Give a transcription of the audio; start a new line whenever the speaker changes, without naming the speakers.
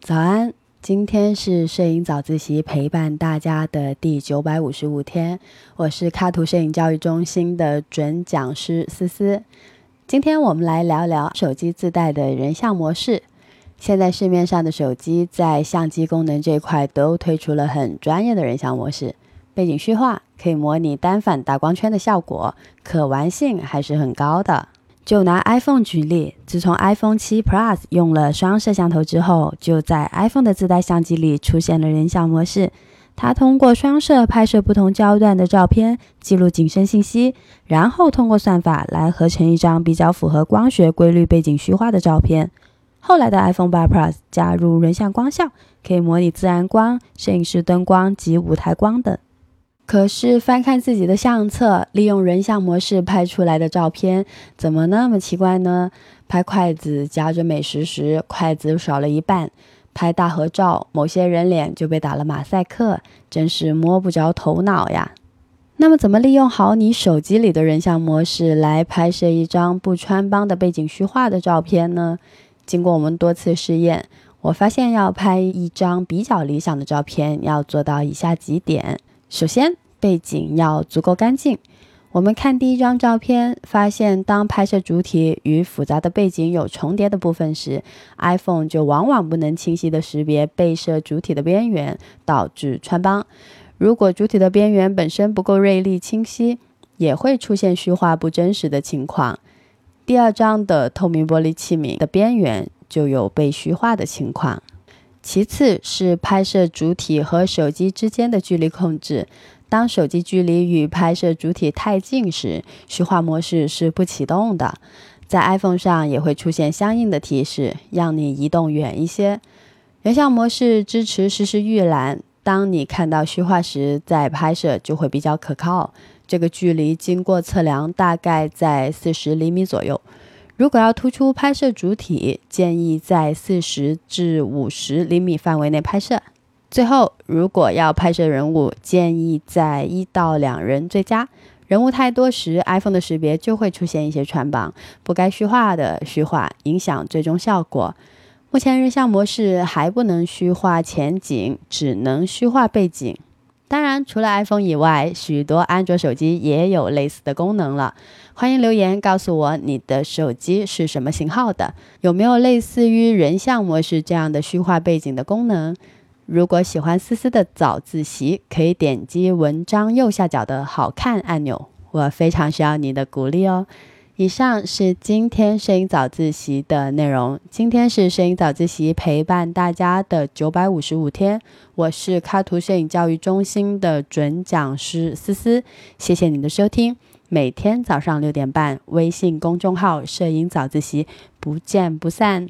早安，今天是摄影早自习陪伴大家的第九百五十五天，我是卡图摄影教育中心的准讲师思思。今天我们来聊聊手机自带的人像模式。现在市面上的手机在相机功能这一块都推出了很专业的人像模式，背景虚化可以模拟单反大光圈的效果，可玩性还是很高的。就拿 iPhone 举例，自从 iPhone 7 Plus 用了双摄像头之后，就在 iPhone 的自带相机里出现了人像模式。它通过双摄拍摄不同焦段的照片，记录景深信息，然后通过算法来合成一张比较符合光学规律、背景虚化的照片。后来的 iPhone 8 Plus 加入人像光效，可以模拟自然光、摄影师灯光及舞台光等。可是翻看自己的相册，利用人像模式拍出来的照片，怎么那么奇怪呢？拍筷子夹着美食时，筷子少了一半；拍大合照，某些人脸就被打了马赛克，真是摸不着头脑呀。那么，怎么利用好你手机里的人像模式来拍摄一张不穿帮的背景虚化的照片呢？经过我们多次试验，我发现要拍一张比较理想的照片，要做到以下几点。首先，背景要足够干净。我们看第一张照片，发现当拍摄主体与复杂的背景有重叠的部分时，iPhone 就往往不能清晰地识别被摄主体的边缘，导致穿帮。如果主体的边缘本身不够锐利清晰，也会出现虚化不真实的情况。第二张的透明玻璃器皿的边缘就有被虚化的情况。其次是拍摄主体和手机之间的距离控制。当手机距离与拍摄主体太近时，虚化模式是不启动的。在 iPhone 上也会出现相应的提示，让你移动远一些。人像模式支持实时预览，当你看到虚化时再拍摄就会比较可靠。这个距离经过测量，大概在四十厘米左右。如果要突出拍摄主体，建议在四十至五十厘米范围内拍摄。最后，如果要拍摄人物，建议在一到两人最佳。人物太多时，iPhone 的识别就会出现一些穿帮，不该虚化的虚化，影响最终效果。目前人像模式还不能虚化前景，只能虚化背景。当然，除了 iPhone 以外，许多安卓手机也有类似的功能了。欢迎留言告诉我你的手机是什么型号的，有没有类似于人像模式这样的虚化背景的功能？如果喜欢思思的早自习，可以点击文章右下角的好看按钮，我非常需要你的鼓励哦。以上是今天摄影早自习的内容。今天是摄影早自习陪伴大家的九百五十五天，我是卡图摄影教育中心的准讲师思思。谢谢你的收听，每天早上六点半，微信公众号“摄影早自习”，不见不散。